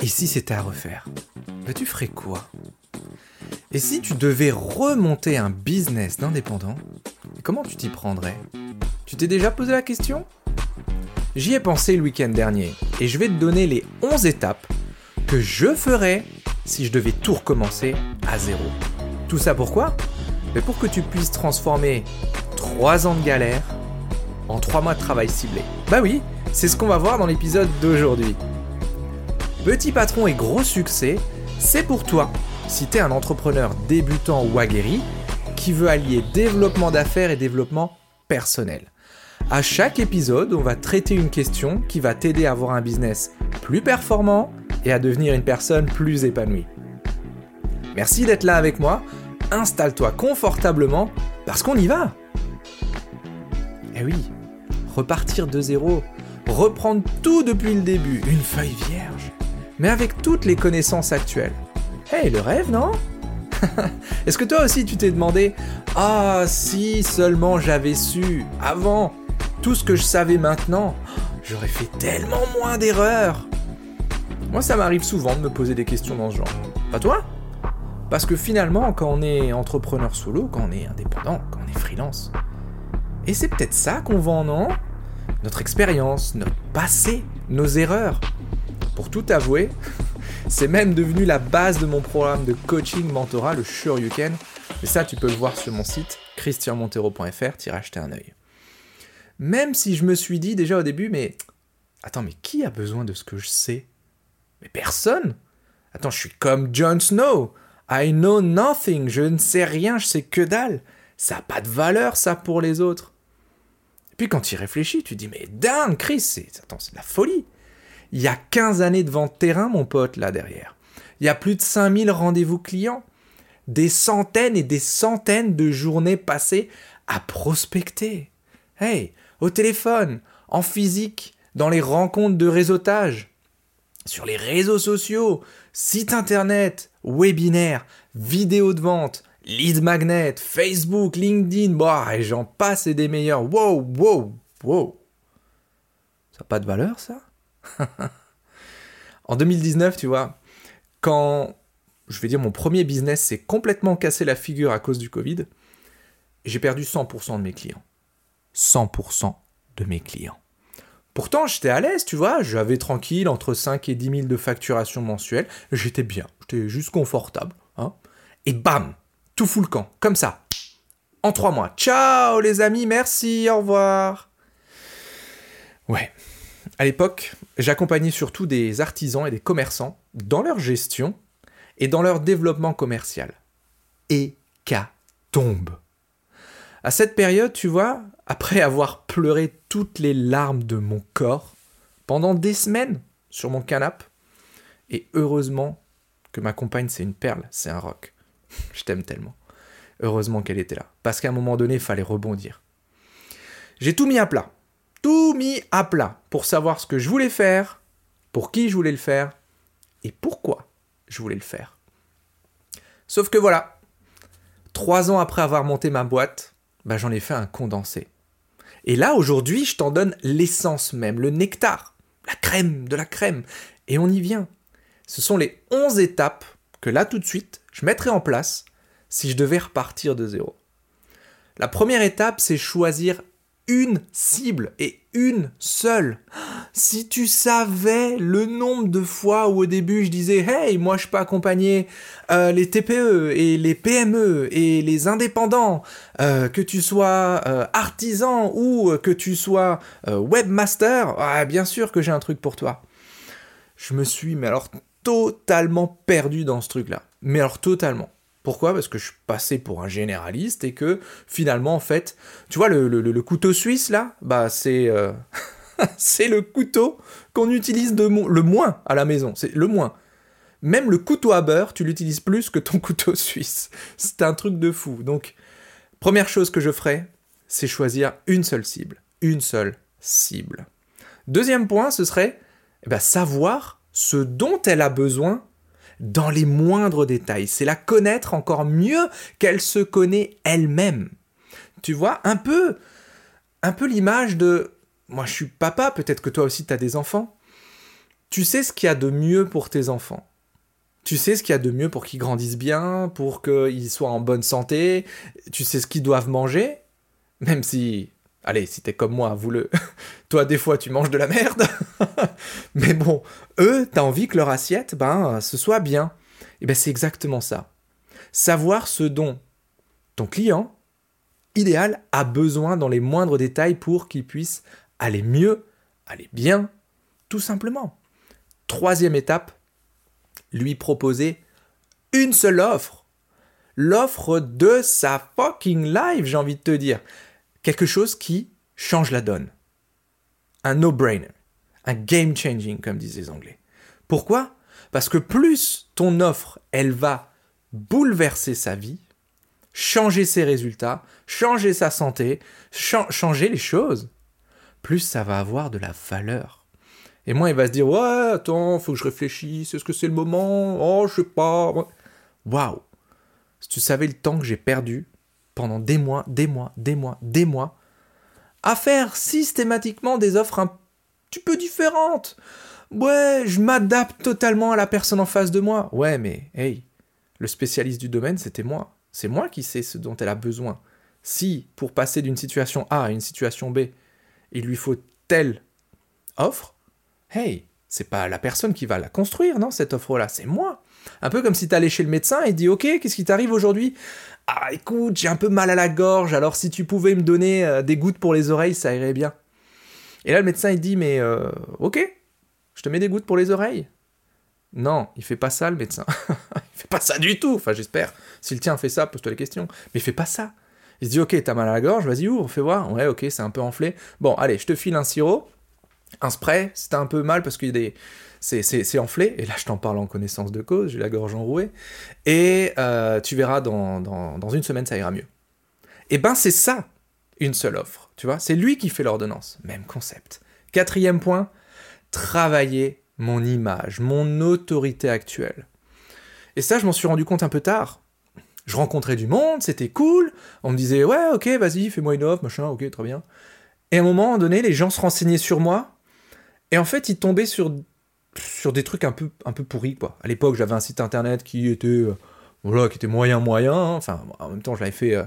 Et si c'était à refaire bah, Tu ferais quoi? Et si tu devais remonter un business d'indépendant, comment tu t'y prendrais? Tu t'es déjà posé la question? J'y ai pensé le week-end dernier et je vais te donner les 11 étapes que je ferais si je devais tout recommencer à zéro. Tout ça pourquoi? Mais Pour que tu puisses transformer 3 ans de galère en 3 mois de travail ciblé. Bah oui, c'est ce qu'on va voir dans l'épisode d'aujourd'hui. Petit patron et gros succès, c'est pour toi si tu es un entrepreneur débutant ou aguerri qui veut allier développement d'affaires et développement personnel. À chaque épisode, on va traiter une question qui va t'aider à avoir un business plus performant et à devenir une personne plus épanouie. Merci d'être là avec moi. Installe-toi confortablement parce qu'on y va. Eh oui, repartir de zéro, reprendre tout depuis le début, une feuille vierge, mais avec toutes les connaissances actuelles. Hey, le rêve, non? Est-ce que toi aussi tu t'es demandé Ah, si seulement j'avais su avant tout ce que je savais maintenant, j'aurais fait tellement moins d'erreurs Moi, ça m'arrive souvent de me poser des questions dans ce genre. Pas toi? Parce que finalement, quand on est entrepreneur solo, quand on est indépendant, quand on est freelance, et c'est peut-être ça qu'on vend, non? Notre expérience, notre passé, nos erreurs. Pour tout avouer, c'est même devenu la base de mon programme de coaching mentorat, le Sure You Can. Et ça, tu peux le voir sur mon site, christianmontero.fr, t'y acheter un œil. Même si je me suis dit déjà au début, mais attends, mais qui a besoin de ce que je sais? Mais personne Attends, je suis comme Jon Snow. I know nothing, je ne sais rien, je sais que dalle. Ça n'a pas de valeur, ça, pour les autres. Et puis quand tu y réfléchis, tu dis, mais dingue, Chris, c'est de la folie. Il y a 15 années de vente terrain, mon pote, là derrière. Il y a plus de 5000 rendez-vous clients. Des centaines et des centaines de journées passées à prospecter. Hey, au téléphone, en physique, dans les rencontres de réseautage, sur les réseaux sociaux, sites internet, webinaires, vidéos de vente, lead magnet, Facebook, LinkedIn, bah, et j'en passe et des meilleurs. Wow, wow, wow. Ça n'a pas de valeur, ça? En 2019, tu vois, quand, je vais dire, mon premier business s'est complètement cassé la figure à cause du Covid, j'ai perdu 100% de mes clients. 100% de mes clients. Pourtant, j'étais à l'aise, tu vois, j'avais tranquille entre 5 et 10 000 de facturation mensuelle, j'étais bien, j'étais juste confortable. Hein. Et bam, tout fout le camp, comme ça. En trois mois. Ciao les amis, merci, au revoir. Ouais. À l'époque, j'accompagnais surtout des artisans et des commerçants dans leur gestion et dans leur développement commercial. Et tombe. À cette période, tu vois, après avoir pleuré toutes les larmes de mon corps pendant des semaines sur mon canapé, et heureusement que ma compagne c'est une perle, c'est un rock. Je t'aime tellement. Heureusement qu'elle était là. Parce qu'à un moment donné, il fallait rebondir. J'ai tout mis à plat. Tout mis à plat pour savoir ce que je voulais faire, pour qui je voulais le faire et pourquoi je voulais le faire. Sauf que voilà, trois ans après avoir monté ma boîte, bah, j'en ai fait un condensé. Et là, aujourd'hui, je t'en donne l'essence même, le nectar, la crème de la crème. Et on y vient. Ce sont les 11 étapes que là, tout de suite, je mettrais en place si je devais repartir de zéro. La première étape, c'est choisir une cible et une seule. Si tu savais le nombre de fois où au début je disais Hey, moi je peux accompagner euh, les TPE et les PME et les indépendants, euh, que tu sois euh, artisan ou que tu sois webmaster, ah, bien sûr que j'ai un truc pour toi. Je me suis, mais alors totalement perdu dans ce truc-là. Mais alors totalement. Pourquoi? Parce que je passé pour un généraliste et que finalement, en fait, tu vois, le, couteau suisse là, bah c'est euh, le couteau qu'on utilise le moins à la maison. C'est le moins. Même le couteau à beurre, tu l'utilises plus que ton couteau suisse. C'est un truc de fou. Donc, première chose que je ferai, c'est choisir une seule cible. Une seule cible. Deuxième point, ce serait eh ben, savoir ce dont elle a besoin dans les moindres détails. C'est la connaître encore mieux qu'elle se connaît elle-même. Tu vois, un peu, un peu l'image de, moi je suis papa, peut-être que toi aussi tu as des enfants. Tu sais ce qu'il y a de mieux pour tes enfants. Tu sais ce qu'il y a de mieux pour qu'ils grandissent bien, pour qu'ils soient en bonne santé. Tu sais ce qu'ils doivent manger. Même si, allez, si t'es comme moi, vous le, toi des fois tu manges de la merde. Mais bon, eux, t'as envie que leur assiette, ben, ce soit bien. Et ben c'est exactement ça. Savoir ce dont ton client idéal a besoin dans les moindres détails pour qu'il puisse aller mieux, aller bien, tout simplement. Troisième étape, lui proposer une seule offre. L'offre de sa fucking life, j'ai envie de te dire. Quelque chose qui change la donne. Un no-brainer. Un game changing, comme disent les Anglais. Pourquoi? Parce que plus ton offre, elle va bouleverser sa vie, changer ses résultats, changer sa santé, changer les choses, plus ça va avoir de la valeur. Et moi, il va se dire Ouais, attends, faut que je réfléchisse, est-ce que c'est le moment? Oh, je sais pas. Waouh Si tu savais le temps que j'ai perdu pendant des mois, des mois, des mois, des mois, à faire systématiquement des offres un petit peu différentes. Ouais, je m'adapte totalement à la personne en face de moi. Ouais, mais hey, le spécialiste du domaine, c'était moi. C'est moi qui sais ce dont elle a besoin. Si, pour passer d'une situation A à une situation B, il lui faut telle offre, hey, c'est pas la personne qui va la construire, non, cette offre-là, c'est moi. Un peu comme si tu allais chez le médecin et dis Ok, qu'est-ce qui t'arrive aujourd'hui? Ah, écoute, j'ai un peu mal à la gorge, alors si tu pouvais me donner euh, des gouttes pour les oreilles, ça irait bien. Et là, le médecin, il dit Mais euh, ok, je te mets des gouttes pour les oreilles. Non, il fait pas ça, le médecin. il fait pas ça du tout. Enfin, j'espère. Si le tien fait ça, pose-toi les questions. Mais il fait pas ça. Il se dit, ok, t'as mal à la gorge, vas-y, ouvre, fais voir. Ouais, ok, c'est un peu enflé. Bon, allez, je te file un sirop, un spray, c'est un peu mal parce qu'il y a des. C'est enflé, et là je t'en parle en connaissance de cause, j'ai la gorge enrouée, et euh, tu verras dans, dans, une semaine ça ira mieux. Et eh ben c'est ça, une seule offre, tu vois, c'est lui qui fait l'ordonnance, même concept. Quatrième point, travailler mon image, mon autorité actuelle. Et ça, je m'en suis rendu compte un peu tard. Je rencontrais du monde, c'était cool. On me disait, ouais, ok, vas-y, fais-moi une offre, machin, ok, très bien. Et à un moment donné, les gens se renseignaient sur moi. Et en fait, ils tombaient sur, sur des trucs un peu, un peu pourris, quoi. À l'époque, j'avais un site internet qui était, euh, voilà, qui était moyen, moyen. Hein. Enfin, en même temps, je l'avais fait, euh,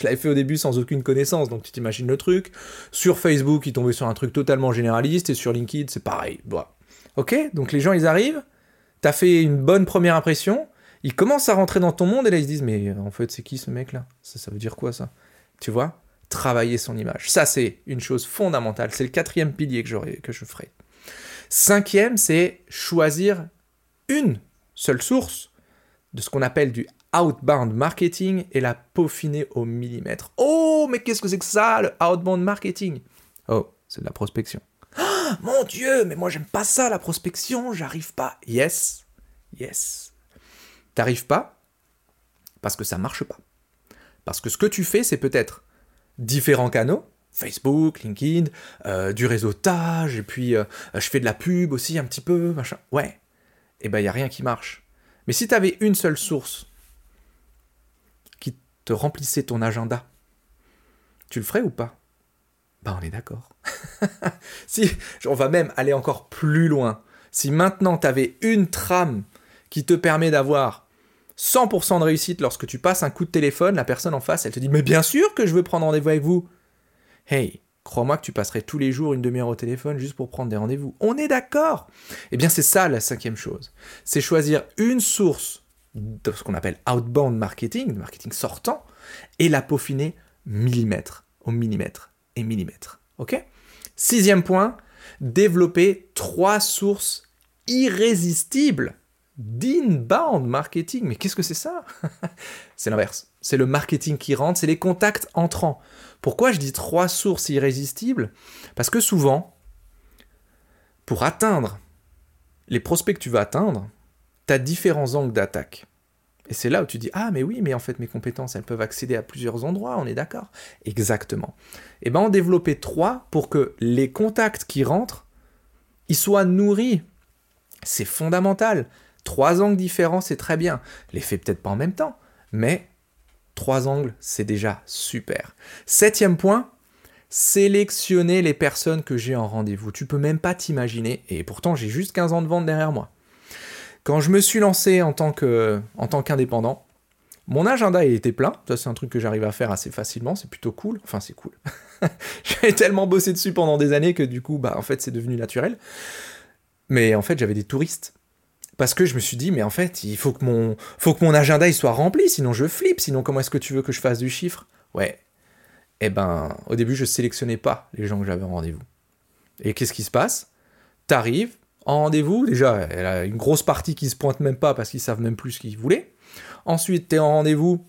fait au début sans aucune connaissance, donc tu t'imagines le truc. Sur Facebook, ils tombaient sur un truc totalement généraliste. Et sur LinkedIn, c'est pareil. Bon. Ok, donc les gens, ils arrivent. T'as fait une bonne première impression ils commencent à rentrer dans ton monde et là ils se disent mais en fait c'est qui ce mec là ça, ça veut dire quoi ça? Tu vois? Travailler son image. Ça c'est une chose fondamentale. C'est le quatrième pilier que, que je ferai. Cinquième, c'est choisir une seule source de ce qu'on appelle du outbound marketing et la peaufiner au millimètre. Oh, mais qu'est-ce que c'est que ça, le outbound marketing? Oh, c'est de la prospection. Ah, mon Dieu, mais moi j'aime pas ça, la prospection, j'arrive pas. Yes, yes, T'arrives pas parce que ça marche pas. Parce que ce que tu fais, c'est peut-être différents canaux, Facebook, LinkedIn, euh, du réseautage, et puis euh, je fais de la pub aussi un petit peu, machin. Ouais. Et eh ben il y a rien qui marche. Mais si tu avais une seule source qui te remplissait ton agenda, tu le ferais ou pas? Ben on est d'accord. si on va même aller encore plus loin. Si maintenant tu avais une trame qui te permet d'avoir 100% de réussite lorsque tu passes un coup de téléphone, la personne en face, elle te dit Mais bien sûr que je veux prendre rendez-vous avec vous. Hey, crois-moi que tu passerais tous les jours une demi-heure au téléphone juste pour prendre des rendez-vous. On est d'accord Eh bien, c'est ça la cinquième chose. C'est choisir une source de ce qu'on appelle outbound marketing, marketing sortant, et la peaufiner millimètre au millimètre et millimètre. Ok? Sixième point, développer trois sources irrésistibles d'inbound marketing. Mais qu'est-ce que c'est ça? C'est l'inverse. C'est le marketing qui rentre, c'est les contacts entrants. Pourquoi je dis trois sources irrésistibles? Parce que souvent, pour atteindre les prospects que tu vas atteindre, tu as différents angles d'attaque. Et c'est là où tu dis Ah, mais oui, mais en fait, mes compétences, elles peuvent accéder à plusieurs endroits, on est d'accord? Exactement. Et eh bien, on développait trois pour que les contacts qui rentrent, ils soient nourris. C'est fondamental. Trois angles différents, c'est très bien. Les fait peut-être pas en même temps, mais trois angles, c'est déjà super. Septième point, sélectionner les personnes que j'ai en rendez-vous. Tu peux même pas t'imaginer, et pourtant j'ai juste 15 ans de vente derrière moi. Quand je me suis lancé en tant qu'indépendant, mon agenda il était plein. Ça c'est un truc que j'arrive à faire assez facilement, c'est plutôt cool. Enfin c'est cool. J'ai tellement bossé dessus pendant des années que du coup bah en fait c'est devenu naturel. Mais en fait j'avais des touristes parce que je me suis dit, mais en fait, il faut que mon, agenda il soit rempli, sinon je flippe, sinon comment est-ce que tu veux que je fasse du chiffre? Ouais. Eh ben, au début, je sélectionnais pas les gens que j'avais en rendez-vous. Et qu'est-ce qui se passe? T'arrives en rendez-vous, déjà, une grosse partie qui se pointe même pas parce qu'ils savent même plus ce qu'ils voulaient. Ensuite, tu es en rendez-vous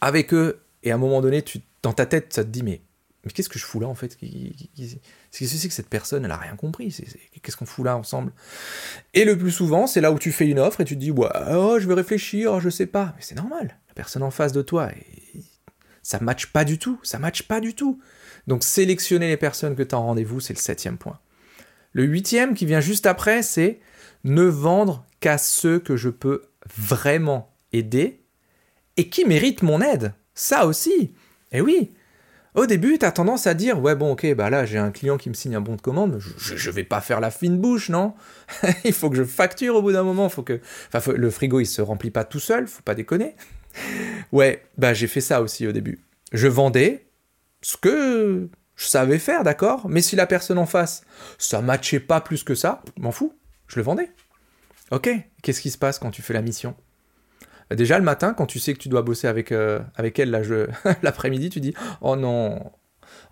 avec eux, et à un moment donné, tu, dans ta tête, ça te dit, mais mais qu'est-ce que je fous là en fait Qu'est-ce que c'est que cette personne Elle a rien compris. Qu'est-ce qu'on fout là ensemble? Et le plus souvent, c'est là où tu fais une offre et tu te dis oh, je vais réfléchir, je sais pas. Mais c'est normal. La personne en face de toi, ça matche pas du tout. Ça matche pas du tout. Donc sélectionner les personnes que tu as en rendez-vous, c'est le septième point. Le huitième qui vient juste après, c'est ne vendre qu'à ceux que je peux vraiment aider et qui méritent mon aide. Ça aussi. Eh oui, au début, tu as tendance à dire Ouais, bon, ok, bah là, j'ai un client qui me signe un bon de commande, je, je vais pas faire la fine bouche, non? Il faut que je facture au bout d'un moment, faut que. Enfin, le frigo, il se remplit pas tout seul, faut pas déconner. ouais, bah j'ai fait ça aussi au début. Je vendais ce que je savais faire, d'accord? Mais si la personne en face, ça matchait pas plus que ça, m'en fous, je le vendais. Ok, qu'est-ce qui se passe quand tu fais la mission? Déjà le matin, quand tu sais que tu dois bosser avec, euh, avec elle l'après-midi, tu dis Oh non,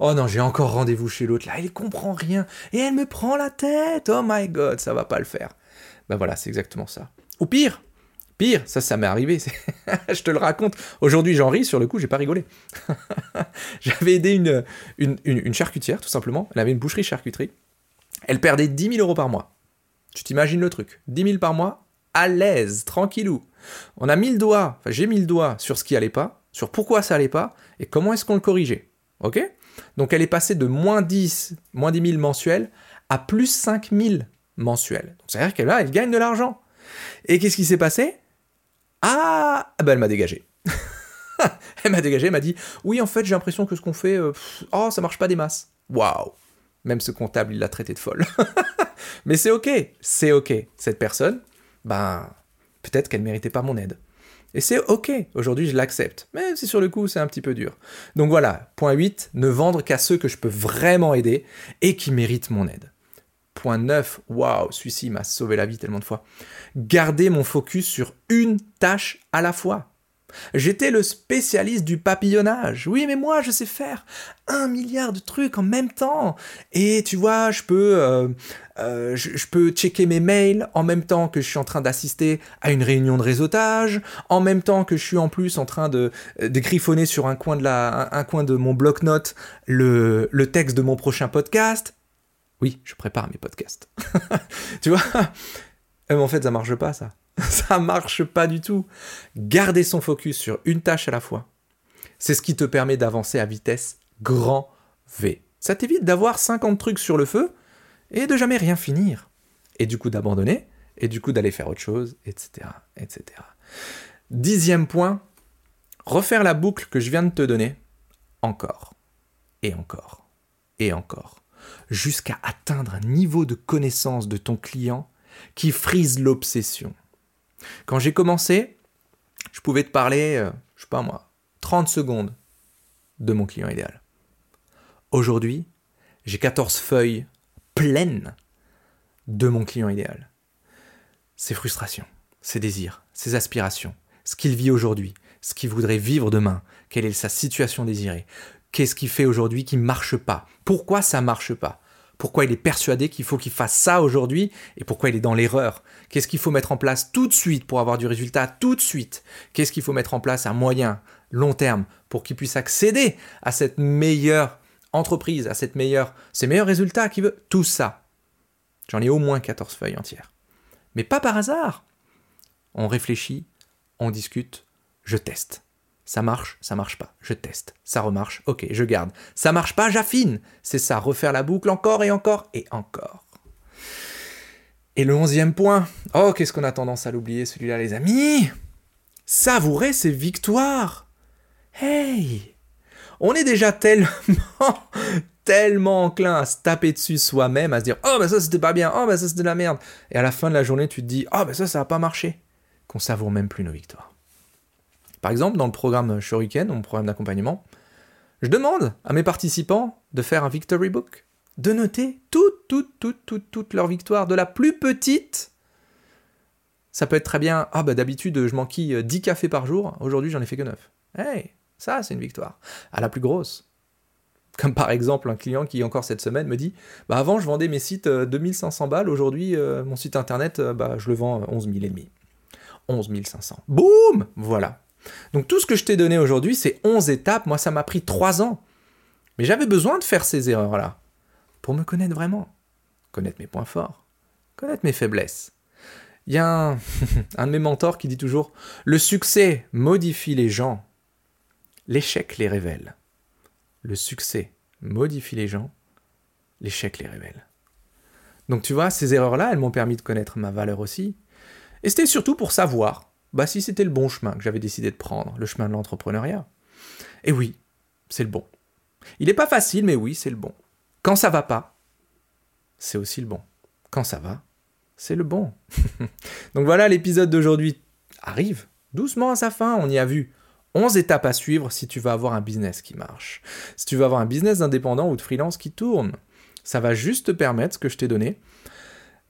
oh non, j'ai encore rendez-vous chez l'autre, là, elle comprend rien, et elle me prend la tête, oh my god, ça va pas le faire. Ben voilà, c'est exactement ça. Ou pire, pire, ça, ça m'est arrivé, je te le raconte. Aujourd'hui, j'en ris, sur le coup, j'ai pas rigolé. J'avais aidé une, une, une, charcutière, tout simplement, elle avait une boucherie-charcuterie, elle perdait 10 000 euros par mois. Tu t'imagines le truc 10 000 par mois, à l'aise, tranquillou. On a mis le doigt, enfin j'ai mis le doigt sur ce qui allait pas, sur pourquoi ça allait pas, et comment est-ce qu'on le corrigeait. Ok? Donc elle est passée de moins 10, moins 10 000 mensuels à plus 5 000 mensuels. C'est-à-dire qu'elle elle gagne de l'argent. Et qu'est-ce qui s'est passé? Ah, ben elle m'a dégagé. elle m'a dégagé, elle m'a dit Oui, en fait, j'ai l'impression que ce qu'on fait, euh, oh, ça marche pas des masses. Waouh Même ce comptable, il l'a traité de folle. Mais c'est ok, c'est ok. Cette personne, ben, peut-être qu'elle méritait pas mon aide. Et c'est ok, aujourd'hui je l'accepte, mais si sur le coup c'est un petit peu dur. Donc voilà, point 8, ne vendre qu'à ceux que je peux vraiment aider et qui méritent mon aide. Point 9, waouh, celui-ci m'a sauvé la vie tellement de fois. Garder mon focus sur une tâche à la fois. J'étais le spécialiste du papillonnage. Oui, mais moi, je sais faire un milliard de trucs en même temps. Et tu vois, je peux, euh, euh, je, peux checker mes mails en même temps que je suis en train d'assister à une réunion de réseautage, en même temps que je suis en plus en train de, griffonner sur un coin de, mon bloc-notes le, le texte de mon prochain podcast. Oui, je prépare mes podcasts. tu vois? Mais en fait, ça marche pas, ça. Ça marche pas du tout. Garder son focus sur une tâche à la fois, c'est ce qui te permet d'avancer à vitesse grand V. Ça t'évite d'avoir 50 trucs sur le feu et de jamais rien finir. Et du coup d'abandonner, et du coup d'aller faire autre chose, etc., etc. Dixième point, refaire la boucle que je viens de te donner encore, et encore, et encore, jusqu'à atteindre un niveau de connaissance de ton client qui frise l'obsession. Quand j'ai commencé, je pouvais te parler, euh, je sais pas moi, 30 secondes de mon client idéal. Aujourd'hui, j'ai 14 feuilles pleines de mon client idéal. Ses frustrations, ses désirs, ses aspirations, ce qu'il vit aujourd'hui, ce qu'il voudrait vivre demain, quelle est sa situation désirée, qu'est-ce qu'il fait aujourd'hui qui ne marche pas, pourquoi ça marche pas, pourquoi il est persuadé qu'il faut qu'il fasse ça aujourd'hui et pourquoi il est dans l'erreur. Qu'est-ce qu'il faut mettre en place tout de suite pour avoir du résultat tout de suite Qu'est-ce qu'il faut mettre en place à moyen, long terme pour qu'il puisse accéder à cette meilleure entreprise, à cette meilleure, ces meilleurs résultats qu'il veut Tout ça. J'en ai au moins 14 feuilles entières. Mais pas par hasard. On réfléchit, on discute, je teste. Ça marche, ça marche pas. Je teste. Ça remarche, ok, je garde. Ça marche pas, j'affine. C'est ça, refaire la boucle encore et encore et encore. Et le onzième point, oh, qu'est-ce qu'on a tendance à l'oublier celui-là, les amis? Savourer ses victoires. Hey On est déjà tellement, tellement enclin à se taper dessus soi-même, à se dire Oh, ben ça c'était pas bien, oh, ben ça c'était de la merde. Et à la fin de la journée, tu te dis Oh, ben ça, ça a pas marché. Qu'on savoure même plus nos victoires. Par exemple, dans le programme Shuriken, mon programme d'accompagnement, je demande à mes participants de faire un victory book, de noter toutes, toutes, toutes, toutes, toutes leurs victoires, de la plus petite. Ça peut être très bien, ah bah d'habitude je m'enquille 10 cafés par jour, aujourd'hui j'en ai fait que 9. Hey, ça c'est une victoire. À la plus grosse, comme par exemple un client qui encore cette semaine me dit bah avant je vendais mes sites 2500 euh, balles, aujourd'hui euh, mon site internet euh, bah, je le vends 11 000 et demi. 11 500. Boum Voilà. Donc tout ce que je t'ai donné aujourd'hui, c'est 11 étapes. Moi, ça m'a pris 3 ans. Mais j'avais besoin de faire ces erreurs-là pour me connaître vraiment. Connaître mes points forts, connaître mes faiblesses. Il y a un, un de mes mentors qui dit toujours Le succès modifie les gens, l'échec les révèle. Le succès modifie les gens, l'échec les révèle. Donc tu vois, ces erreurs-là, elles m'ont permis de connaître ma valeur aussi. Et c'était surtout pour savoir bah, si c'était le bon chemin que j'avais décidé de prendre, le chemin de l'entrepreneuriat. Et oui, c'est le bon. Il n'est pas facile, mais oui, c'est le bon. Quand ça va pas, c'est aussi le bon. Quand ça va, c'est le bon. Donc voilà, l'épisode d'aujourd'hui arrive doucement à sa fin. On y a vu 11 étapes à suivre si tu veux avoir un business qui marche. Si tu veux avoir un business indépendant ou de freelance qui tourne, ça va juste te permettre, ce que je t'ai donné,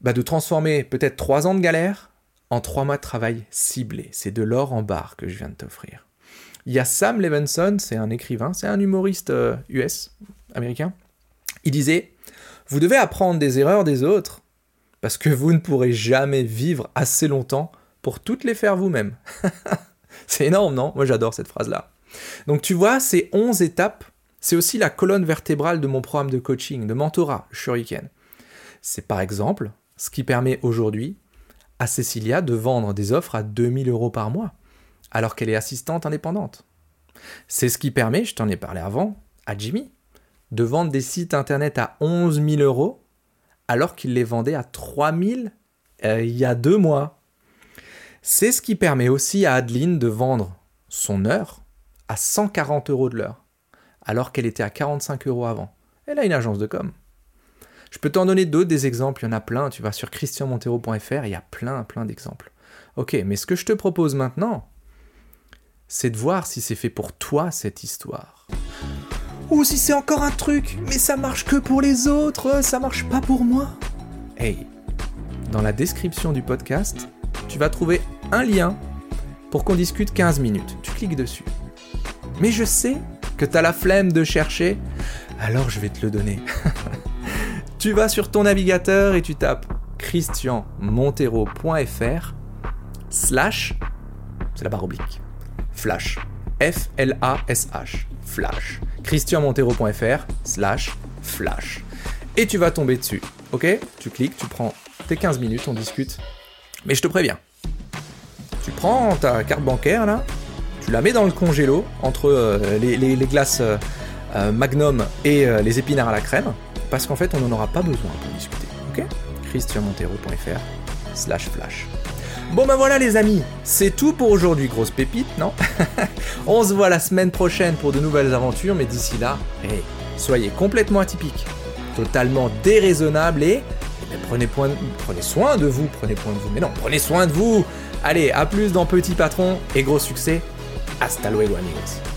bah, de transformer peut-être 3 ans de galère en 3 mois de travail ciblé. C'est de l'or en barre que je viens de t'offrir. Il y a Sam Levinson, c'est un écrivain, c'est un humoriste US, euh, américain. Il disait Vous devez apprendre des erreurs des autres parce que vous ne pourrez jamais vivre assez longtemps pour toutes les faire vous-même. C'est énorme, non? Moi j'adore cette phrase-là. Donc tu vois, ces 11 étapes, c'est aussi la colonne vertébrale de mon programme de coaching, de mentorat, Shuriken. C'est par exemple ce qui permet aujourd'hui à Cécilia de vendre des offres à 2000 euros par mois, alors qu'elle est assistante indépendante. C'est ce qui permet, je t'en ai parlé avant, à Jimmy, de vendre des sites internet à 11 000 euros, alors qu'il les vendait à 3 000 euh, il y a deux mois. C'est ce qui permet aussi à Adeline de vendre son heure à 140 euros de l'heure, alors qu'elle était à 45 euros avant. Elle a une agence de com. Je peux t'en donner d'autres des exemples, il y en a plein. Tu vas sur christianmontero.fr, il y a plein, plein d'exemples. Ok, mais ce que je te propose maintenant, c'est de voir si c'est fait pour toi cette histoire. Ou si c'est encore un truc, mais ça marche que pour les autres, ça marche pas pour moi. Hey, dans la description du podcast, tu vas trouver un lien pour qu'on discute 15 minutes. Tu cliques dessus. Mais je sais que tu as la flemme de chercher, alors je vais te le donner. tu vas sur ton navigateur et tu tapes christianmontero.fr slash, c'est la barre oblique, flash, F-L-A-S-H, flash, christianmontero.fr slash flash. Et tu vas tomber dessus, ok? Tu cliques, tu prends tes 15 minutes, on discute. Mais je te préviens, tu prends ta carte bancaire là, tu la mets dans le congélo entre euh, les, glaces euh, euh, Magnum et les épinards à la crème, parce qu'en fait on n'en aura pas besoin pour discuter. Ok? Christianmontero.fr slash flash. Bon ben voilà les amis, c'est tout pour aujourd'hui, grosse pépite, non? On se voit la semaine prochaine pour de nouvelles aventures, mais d'ici là, soyez complètement atypiques, totalement déraisonnables et, ben, prenez, prenez soin de vous, prenez point de vous, mais non, prenez soin de vous Allez, à plus dans Petit Patron et gros succès. Hasta luego amigos.